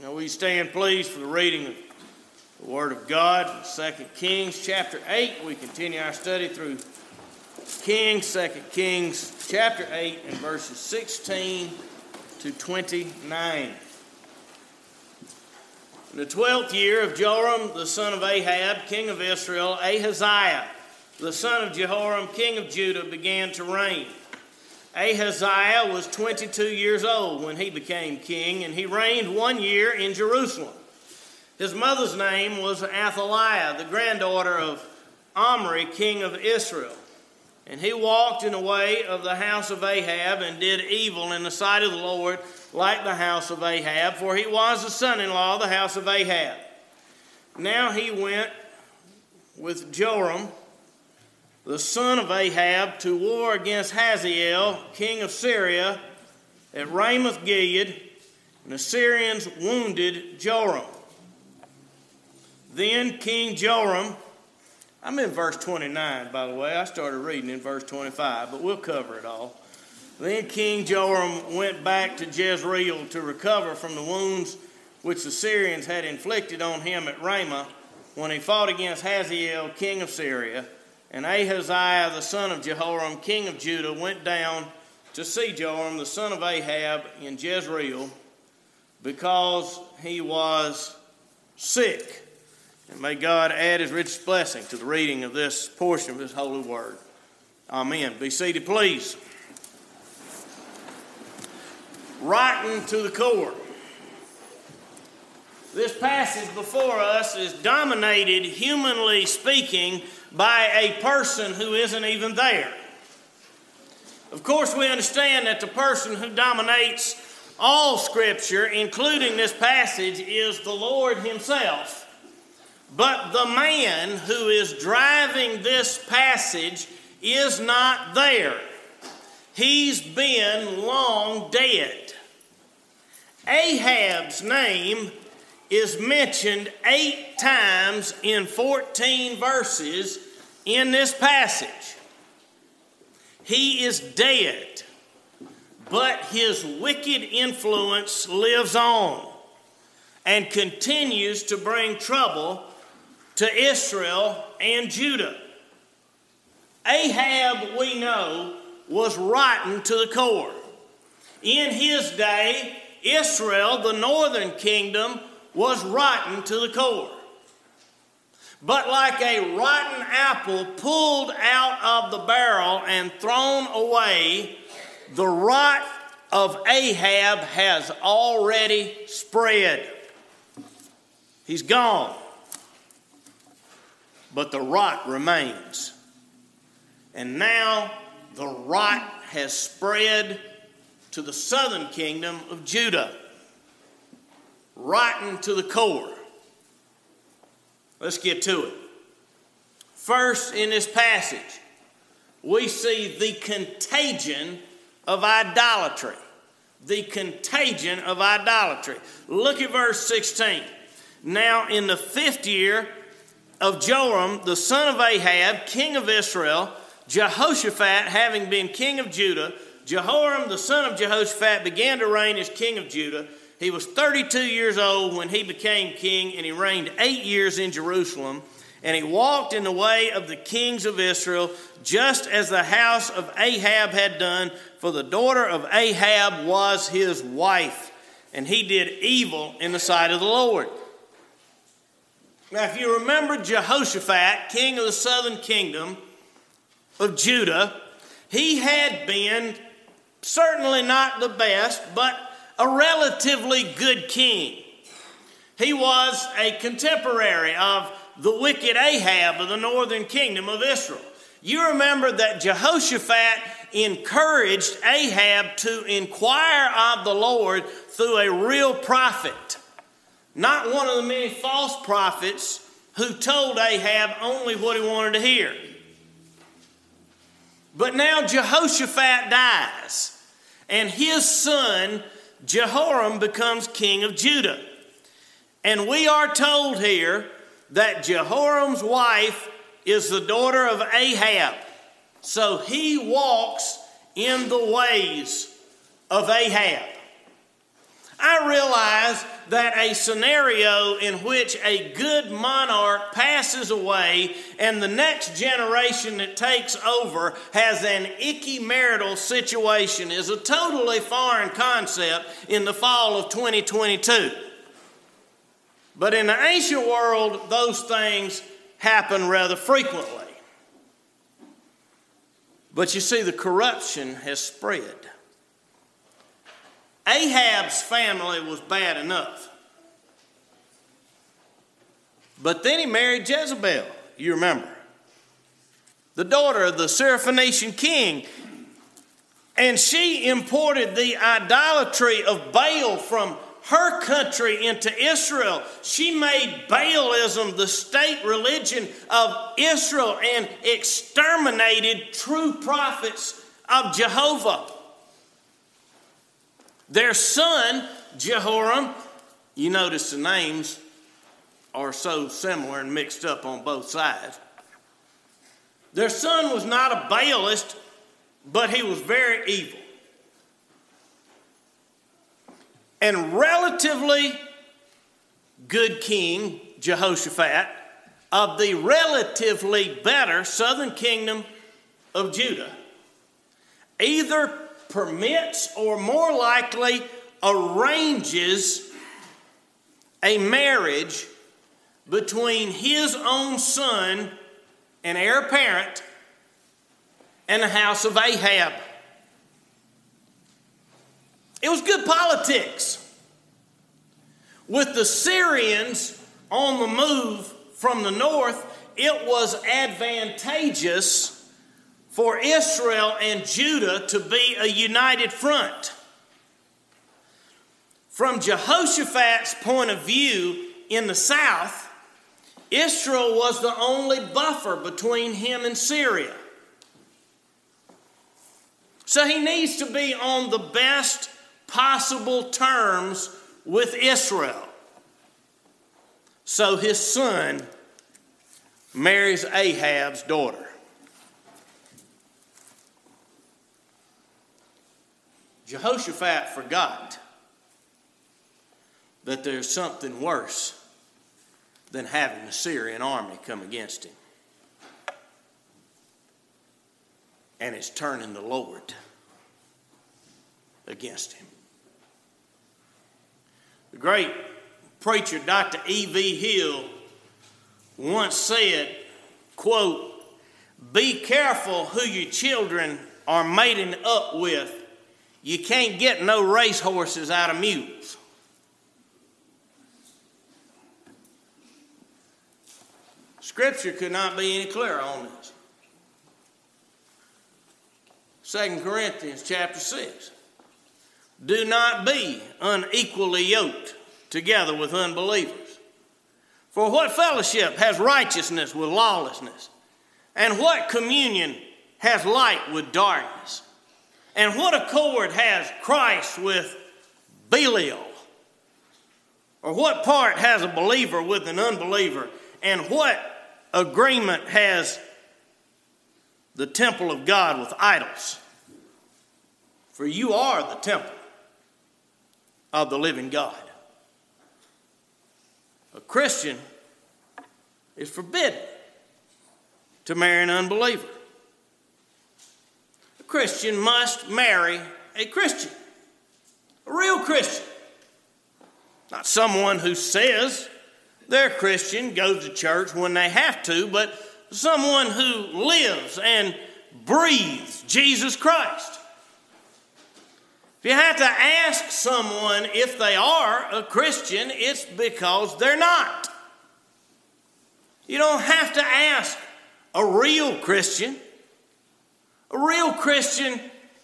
Now we stand pleased for the reading of the Word of God, 2 Kings chapter 8. We continue our study through Kings, 2 Kings chapter 8, and verses 16 to 29. In the twelfth year of Joram, the son of Ahab, king of Israel, Ahaziah, the son of Jehoram, king of Judah, began to reign. Ahaziah was 22 years old when he became king, and he reigned one year in Jerusalem. His mother's name was Athaliah, the granddaughter of Omri, king of Israel. And he walked in the way of the house of Ahab and did evil in the sight of the Lord, like the house of Ahab, for he was the son in law of the house of Ahab. Now he went with Joram, the son of Ahab, to war against Hazael, king of Syria, at Ramoth Gilead, and the Syrians wounded Joram. Then King Joram, I'm in verse 29, by the way. I started reading in verse 25, but we'll cover it all. Then King Joram went back to Jezreel to recover from the wounds which the Syrians had inflicted on him at Ramah when he fought against Hazael, king of Syria. And Ahaziah, the son of Jehoram, king of Judah, went down to see Joram, the son of Ahab, in Jezreel because he was sick. And may God add his richest blessing to the reading of this portion of his holy word. Amen. Be seated, please. Rotten to the core. This passage before us is dominated, humanly speaking, by a person who isn't even there. Of course, we understand that the person who dominates all Scripture, including this passage, is the Lord Himself. But the man who is driving this passage is not there. He's been long dead. Ahab's name is mentioned eight times in 14 verses in this passage. He is dead, but his wicked influence lives on and continues to bring trouble to Israel and Judah. Ahab, we know, was rotten to the core. In his day, Israel, the northern kingdom, was rotten to the core. But like a rotten apple pulled out of the barrel and thrown away, the rot of Ahab has already spread. He's gone. But the rot remains. And now the rot has spread to the southern kingdom of Judah rotten to the core. Let's get to it. First, in this passage, we see the contagion of idolatry. The contagion of idolatry. Look at verse 16. Now, in the fifth year of Joram, the son of Ahab, king of Israel, Jehoshaphat having been king of Judah, Jehoram, the son of Jehoshaphat, began to reign as king of Judah. He was 32 years old when he became king, and he reigned eight years in Jerusalem. And he walked in the way of the kings of Israel, just as the house of Ahab had done, for the daughter of Ahab was his wife. And he did evil in the sight of the Lord. Now, if you remember Jehoshaphat, king of the southern kingdom of Judah, he had been certainly not the best, but a relatively good king. He was a contemporary of the wicked Ahab of the northern kingdom of Israel. You remember that Jehoshaphat encouraged Ahab to inquire of the Lord through a real prophet, not one of the many false prophets who told Ahab only what he wanted to hear. But now Jehoshaphat dies, and his son Jehoram becomes king of Judah. And we are told here that Jehoram's wife is the daughter of Ahab. So he walks in the ways of Ahab. I realize that a scenario in which a good monarch passes away and the next generation that takes over has an icky marital situation is a totally foreign concept in the fall of 2022. But in the ancient world, those things happen rather frequently. But you see, the corruption has spread. Ahab's family was bad enough. But then he married Jezebel, you remember, the daughter of the Syrophoenician king. And she imported the idolatry of Baal from her country into Israel. She made Baalism the state religion of Israel and exterminated true prophets of Jehovah. Their son, Jehoram, you notice the names are so similar and mixed up on both sides. Their son was not a Baalist, but he was very evil. and relatively good king Jehoshaphat of the relatively better southern kingdom of Judah either permits or more likely arranges a marriage between his own son and heir apparent and the house of Ahab. It was good politics. With the Syrians on the move from the north, it was advantageous for Israel and Judah to be a united front. From Jehoshaphat's point of view in the south, Israel was the only buffer between him and Syria. So he needs to be on the best possible terms with Israel. So his son marries Ahab's daughter. Jehoshaphat forgot that there's something worse than having the Syrian army come against him. And it's turning the Lord against him. The great preacher Dr. E.V. Hill once said, quote, be careful who your children are mating up with. You can't get no racehorses out of mules. Scripture could not be any clearer on this. 2 Corinthians chapter 6. Do not be unequally yoked together with unbelievers. For what fellowship has righteousness with lawlessness? And what communion has light with darkness? And what accord has Christ with Belial? Or what part has a believer with an unbeliever? And what agreement has the temple of God with idols? For you are the temple of the living God. A Christian is forbidden to marry an unbeliever. Christian must marry a Christian, a real Christian, not someone who says they're Christian, goes to church when they have to, but someone who lives and breathes Jesus Christ. If you have to ask someone if they are a Christian, it's because they're not. You don't have to ask a real Christian. A real Christian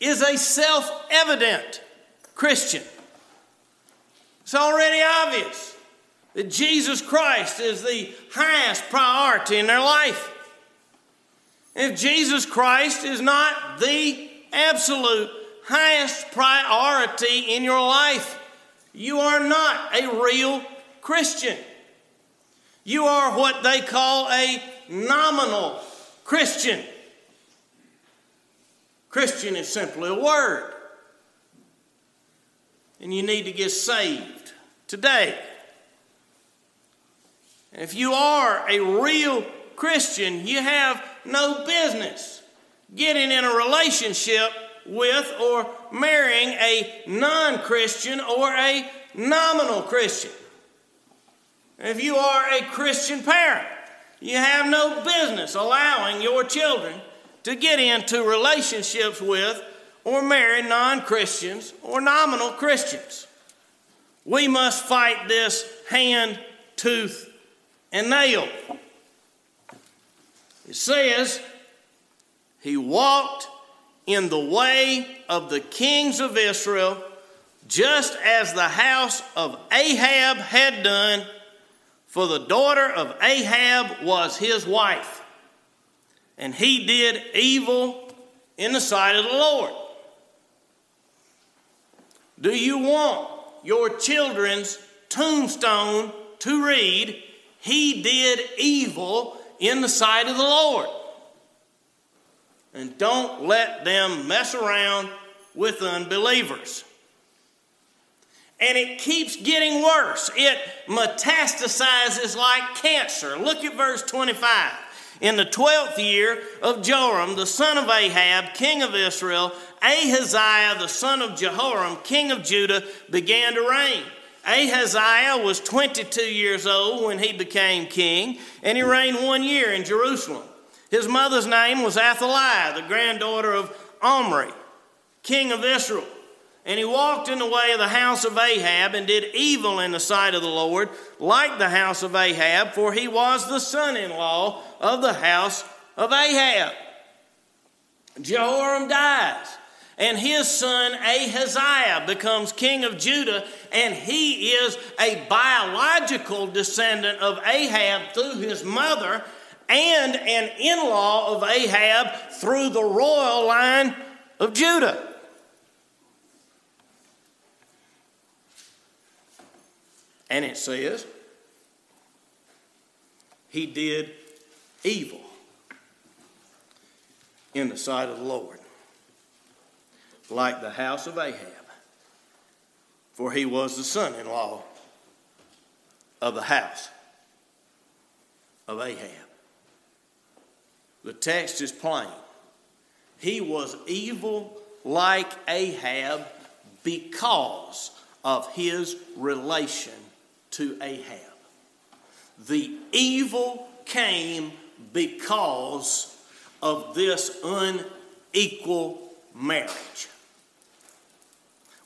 is a self evident Christian. It's already obvious that Jesus Christ is the highest priority in their life. If Jesus Christ is not the absolute highest priority in your life. You are not a real Christian. You are what they call a nominal Christian. Christian is simply a word. And you need to get saved today. And If you are a real Christian, you have no business getting in a relationship with or marrying a non Christian or a nominal Christian. If you are a Christian parent, you have no business allowing your children to get into relationships with or marry non Christians or nominal Christians. We must fight this hand, tooth, and nail. It says, He walked in the way of the kings of Israel, just as the house of Ahab had done, for the daughter of Ahab was his wife. And he did evil in the sight of the Lord. Do you want your children's tombstone to read, He did evil in the sight of the Lord? And don't let them mess around with unbelievers. And it keeps getting worse. It metastasizes like cancer. Look at verse 25. In the twelfth year of Joram, the son of Ahab, king of Israel, Ahaziah, the son of Jehoram, king of Judah, began to reign. Ahaziah was 22 years old when he became king, and he reigned one year in Jerusalem. His mother's name was Athaliah, the granddaughter of Omri, king of Israel. And he walked in the way of the house of Ahab and did evil in the sight of the Lord, like the house of Ahab, for he was the son in law of the house of Ahab. Jehoram dies, and his son Ahaziah becomes king of Judah, and he is a biological descendant of Ahab through his mother and an in law of Ahab through the royal line of Judah. And it says, he did evil in the sight of the Lord, like the house of Ahab, for he was the son in law of the house of Ahab. The text is plain. He was evil like Ahab because of his relation to Ahab. The evil came because of this unequal marriage.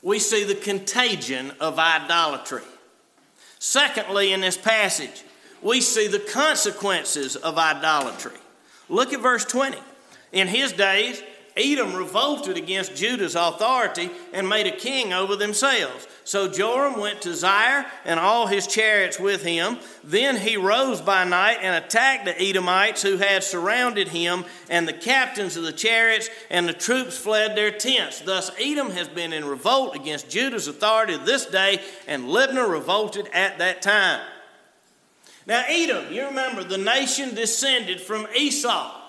We see the contagion of idolatry. Secondly, in this passage, we see the consequences of idolatry. Look at verse 20. In his days, Edom revolted against Judah's authority and made a king over themselves. So Joram went to Zair and all his chariots with him. Then he rose by night and attacked the Edomites who had surrounded him, and the captains of the chariots and the troops fled their tents. Thus Edom has been in revolt against Judah's authority this day, and Libnah revolted at that time. Now, Edom, you remember, the nation descended from Esau.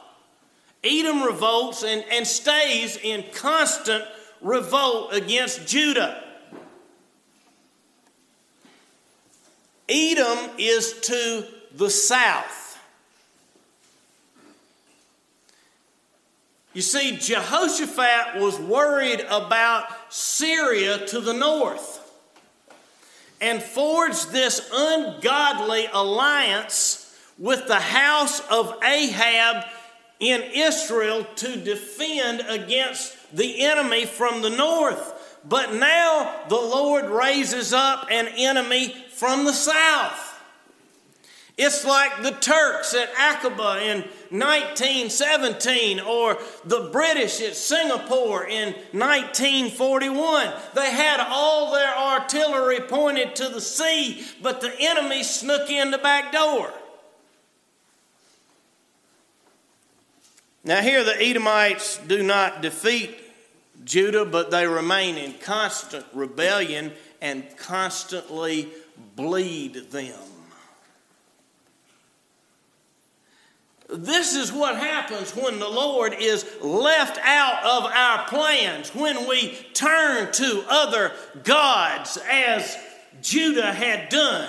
Edom revolts and, and stays in constant revolt against Judah. Edom is to the south. You see, Jehoshaphat was worried about Syria to the north and forged this ungodly alliance with the house of Ahab in Israel to defend against the enemy from the north. But now the Lord raises up an enemy from the south. It's like the Turks at Aqaba in 1917 or the British at Singapore in 1941. They had all their artillery pointed to the sea, but the enemy snuck in the back door. Now, here the Edomites do not defeat Judah, but they remain in constant rebellion and constantly bleed them. This is what happens when the Lord is left out of our plans, when we turn to other gods as Judah had done.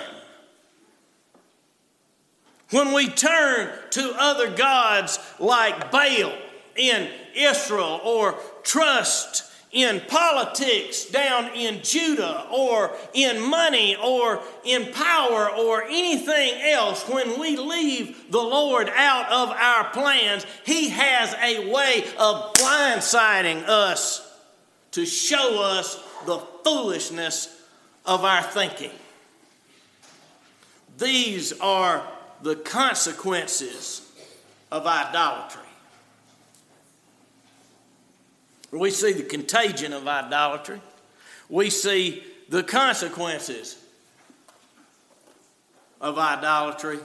When we turn to other gods like Baal in Israel or trust in politics down in Judah or in money or in power or anything else, when we leave the Lord out of our plans, He has a way of blindsiding us to show us the foolishness of our thinking. These are the consequences of idolatry. We see the contagion of idolatry. We see the consequences of idolatry.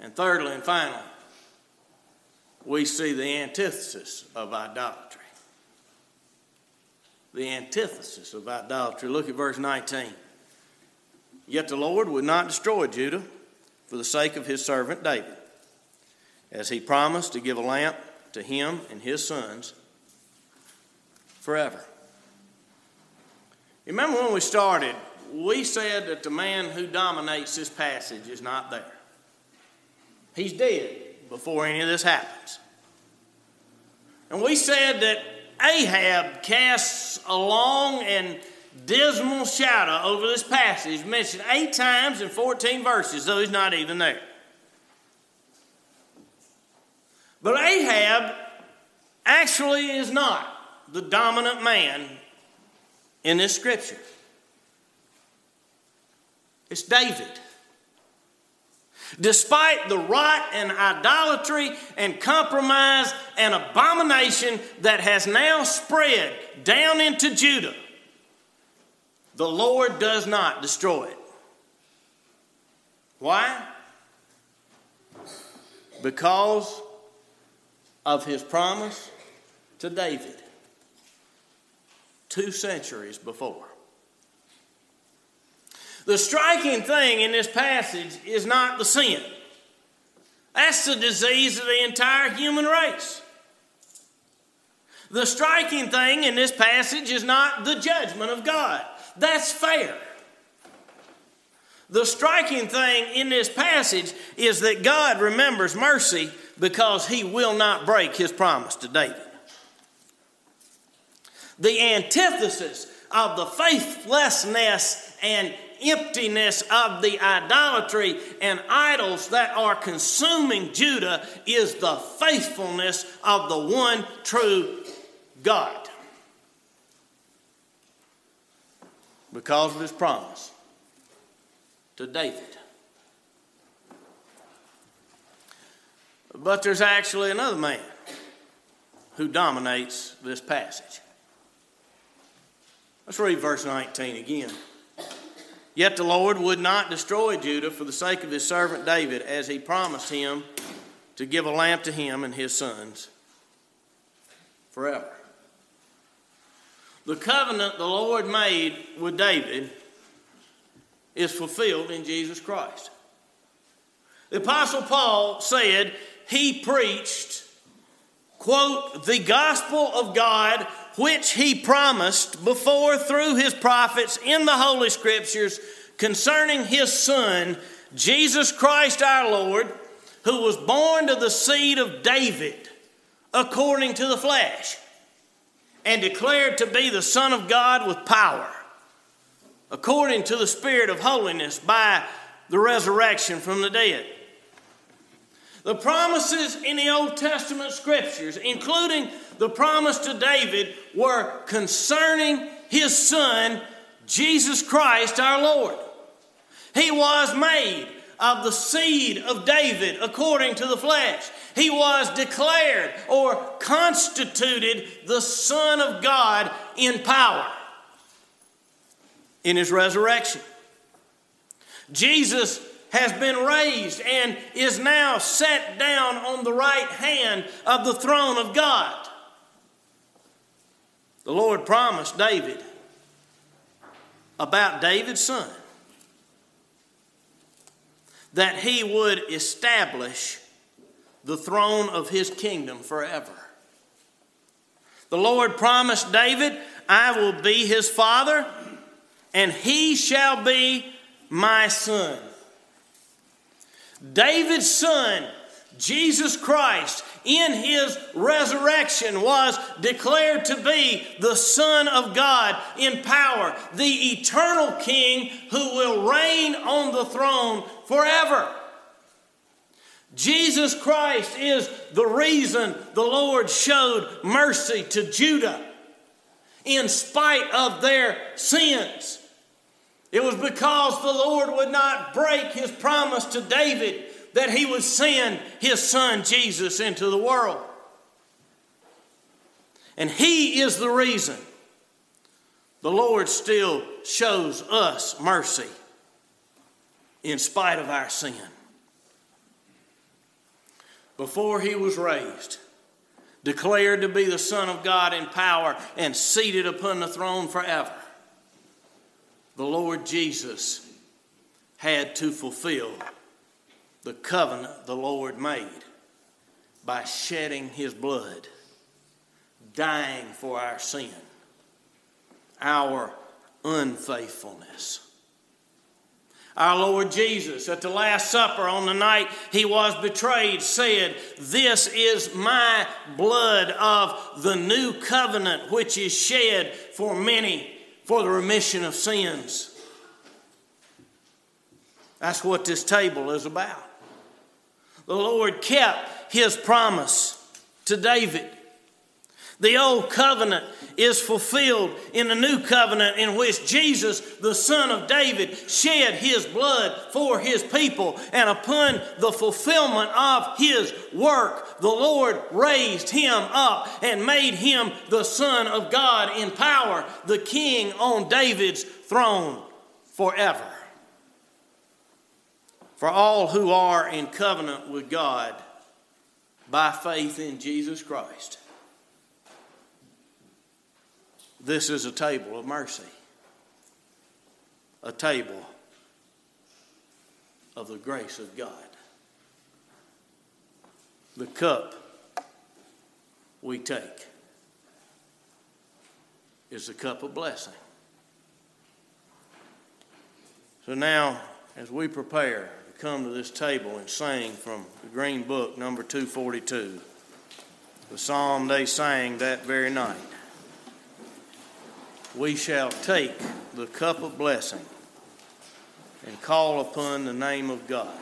And thirdly and finally, we see the antithesis of idolatry. The antithesis of idolatry. Look at verse 19. Yet the Lord would not destroy Judah for the sake of his servant David, as he promised to give a lamp to him and his sons forever. Remember when we started, we said that the man who dominates this passage is not there. He's dead before any of this happens. And we said that Ahab casts a long and dismal shadow over this passage, mentioned eight times in 14 verses, though he's not even there. But Ahab actually is not the dominant man in this scripture. It's David. Despite the rot and idolatry and compromise and abomination that has now spread down into Judah, the Lord does not destroy it. Why? Because of his promise to David two centuries before. The striking thing in this passage is not the sin. That's the disease of the entire human race. The striking thing in this passage is not the judgment of God. That's fair. The striking thing in this passage is that God remembers mercy because he will not break his promise to David. The antithesis of the faithlessness and emptiness of the idolatry and idols that are consuming Judah is the faithfulness of the one true God. Because of his promise to David. But there's actually another man who dominates this passage. Let's read verse 19 again. Yet the Lord would not destroy Judah for the sake of his servant David, as he promised him to give a lamp to him and his sons forever. The covenant the Lord made with David is fulfilled in Jesus Christ. The Apostle Paul said he preached, quote, the gospel of God which he promised before through his prophets in the Holy Scriptures concerning his Son, Jesus Christ our Lord, who was born to the seed of David according to the flesh, and declared to be the Son of God with power, according to the Spirit of holiness by the resurrection from the dead the promises in the Old Testament scriptures, including the promise to David, were concerning his son, Jesus Christ our Lord. He was made of the seed of David according to the flesh. He was declared or constituted the Son of God in power in his resurrection. Jesus has been raised and is now set down on the right hand of the throne of God. The Lord promised David about David's son that he would establish the throne of his kingdom forever. The Lord promised David, I will be his father, and he shall be my son. David's son, Jesus Christ, in his resurrection was declared to be the Son of God in power, the eternal King who will reign on the throne forever. Jesus Christ is the reason the Lord showed mercy to Judah in spite of their sins. It was because the Lord would not break his promise to David that he would send his son Jesus into the world. And he is the reason the Lord still shows us mercy in spite of our sin. Before he was raised, declared to be the Son of God in power, and seated upon the throne forever, the Lord Jesus had to fulfill the covenant the Lord made by shedding his blood, dying for our sin, our unfaithfulness. Our Lord Jesus, at the Last Supper on the night he was betrayed, said, This is my blood of the new covenant, which is shed for many for the remission of sins. That's what this table is about the Lord kept his promise to David. The old covenant is fulfilled in the new covenant in which Jesus, the son of David, shed his blood for his people. And upon the fulfillment of his work, the Lord raised him up and made him the Son of God in power, the king on David's throne forever for all who are in covenant with God by faith in Jesus Christ. This is a table of mercy, a table of the grace of God. The cup we take is the cup of blessing. So now, as we prepare, to come to this table and sing from the Green Book, number 242, the psalm they sang that very night. We shall take the cup of blessing and call upon the name of God.